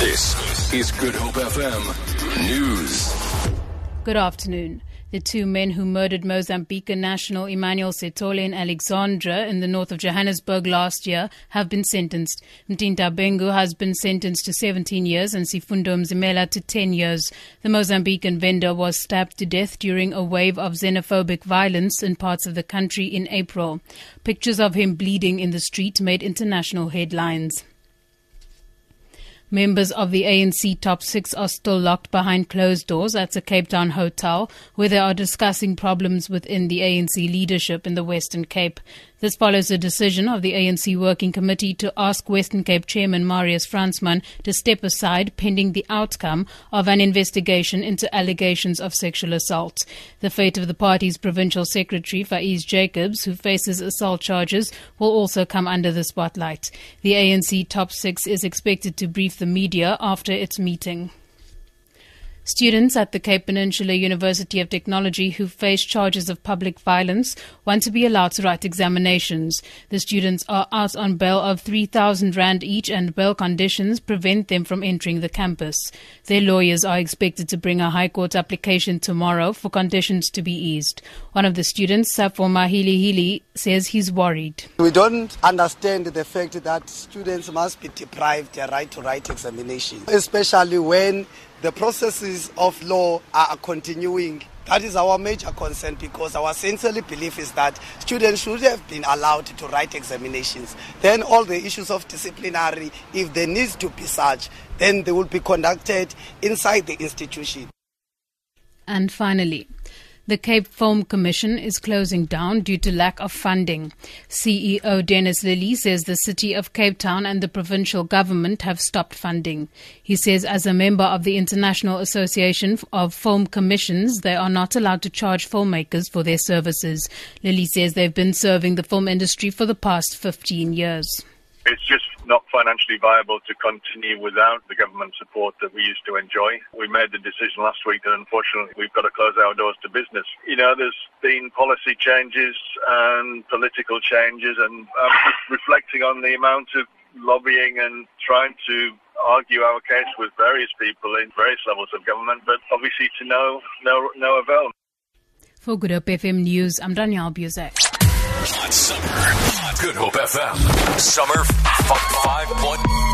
This is Good Hope FM News. Good afternoon. The two men who murdered Mozambican national Emmanuel Sithole and Alexandra in the north of Johannesburg last year have been sentenced. Mthinta Bhengu has been sentenced to 17 years and Sifundo Mzimela to 10 years. The Mozambican vendor was stabbed to death during a wave of xenophobic violence in parts of the country in April. Pictures of him bleeding in the street made international headlines. Members of the ANC top six are still locked behind closed doors at a Cape Town hotel where they are discussing problems within the ANC leadership in the Western Cape. This follows a decision of the ANC Working Committee to ask Western Cape Chairman Marius Fransman to step aside pending the outcome of an investigation into allegations of sexual assault. The fate of the party's provincial secretary, Faiz Jacobs, who faces assault charges, will also come under the spotlight. The ANC top six is expected to brief the media after its meeting. Students at the Cape Peninsula University of Technology who face charges of public violence want to be allowed to write examinations. The students are out on bail of 3,000 Rand each and bail conditions prevent them from entering the campus. Their lawyers are expected to bring a High Court application tomorrow for conditions to be eased. One of the students, Safo Mahili Hili, says he's worried. We don't understand the fact that students must be deprived their right to write examinations, especially when the processes of law are continuing. That is our major concern because our sincerely belief is that students should have been allowed to write examinations. Then all the issues of disciplinary, if there needs to be such, then they will be conducted inside the institution. And finally, the Cape Film Commission is closing down due to lack of funding. CEO Dennis Lilly says the city of Cape Town and the provincial government have stopped funding. He says as a member of the International Association of Film Commissions, they are not allowed to charge filmmakers for their services. Lilly says they've been serving the film industry for the past 15 years. It's just not financially viable to continue without the government support that we used to enjoy. We made the decision last week that unfortunately we've got to close our doors to business. You know, there's been policy changes and political changes, and I'm reflecting on the amount of lobbying and trying to argue our case with various people in various levels of government, but obviously to no no no avail. For Good Hope FM News, I'm Danielle Buzek. Good Hope FM. Summer 5.0.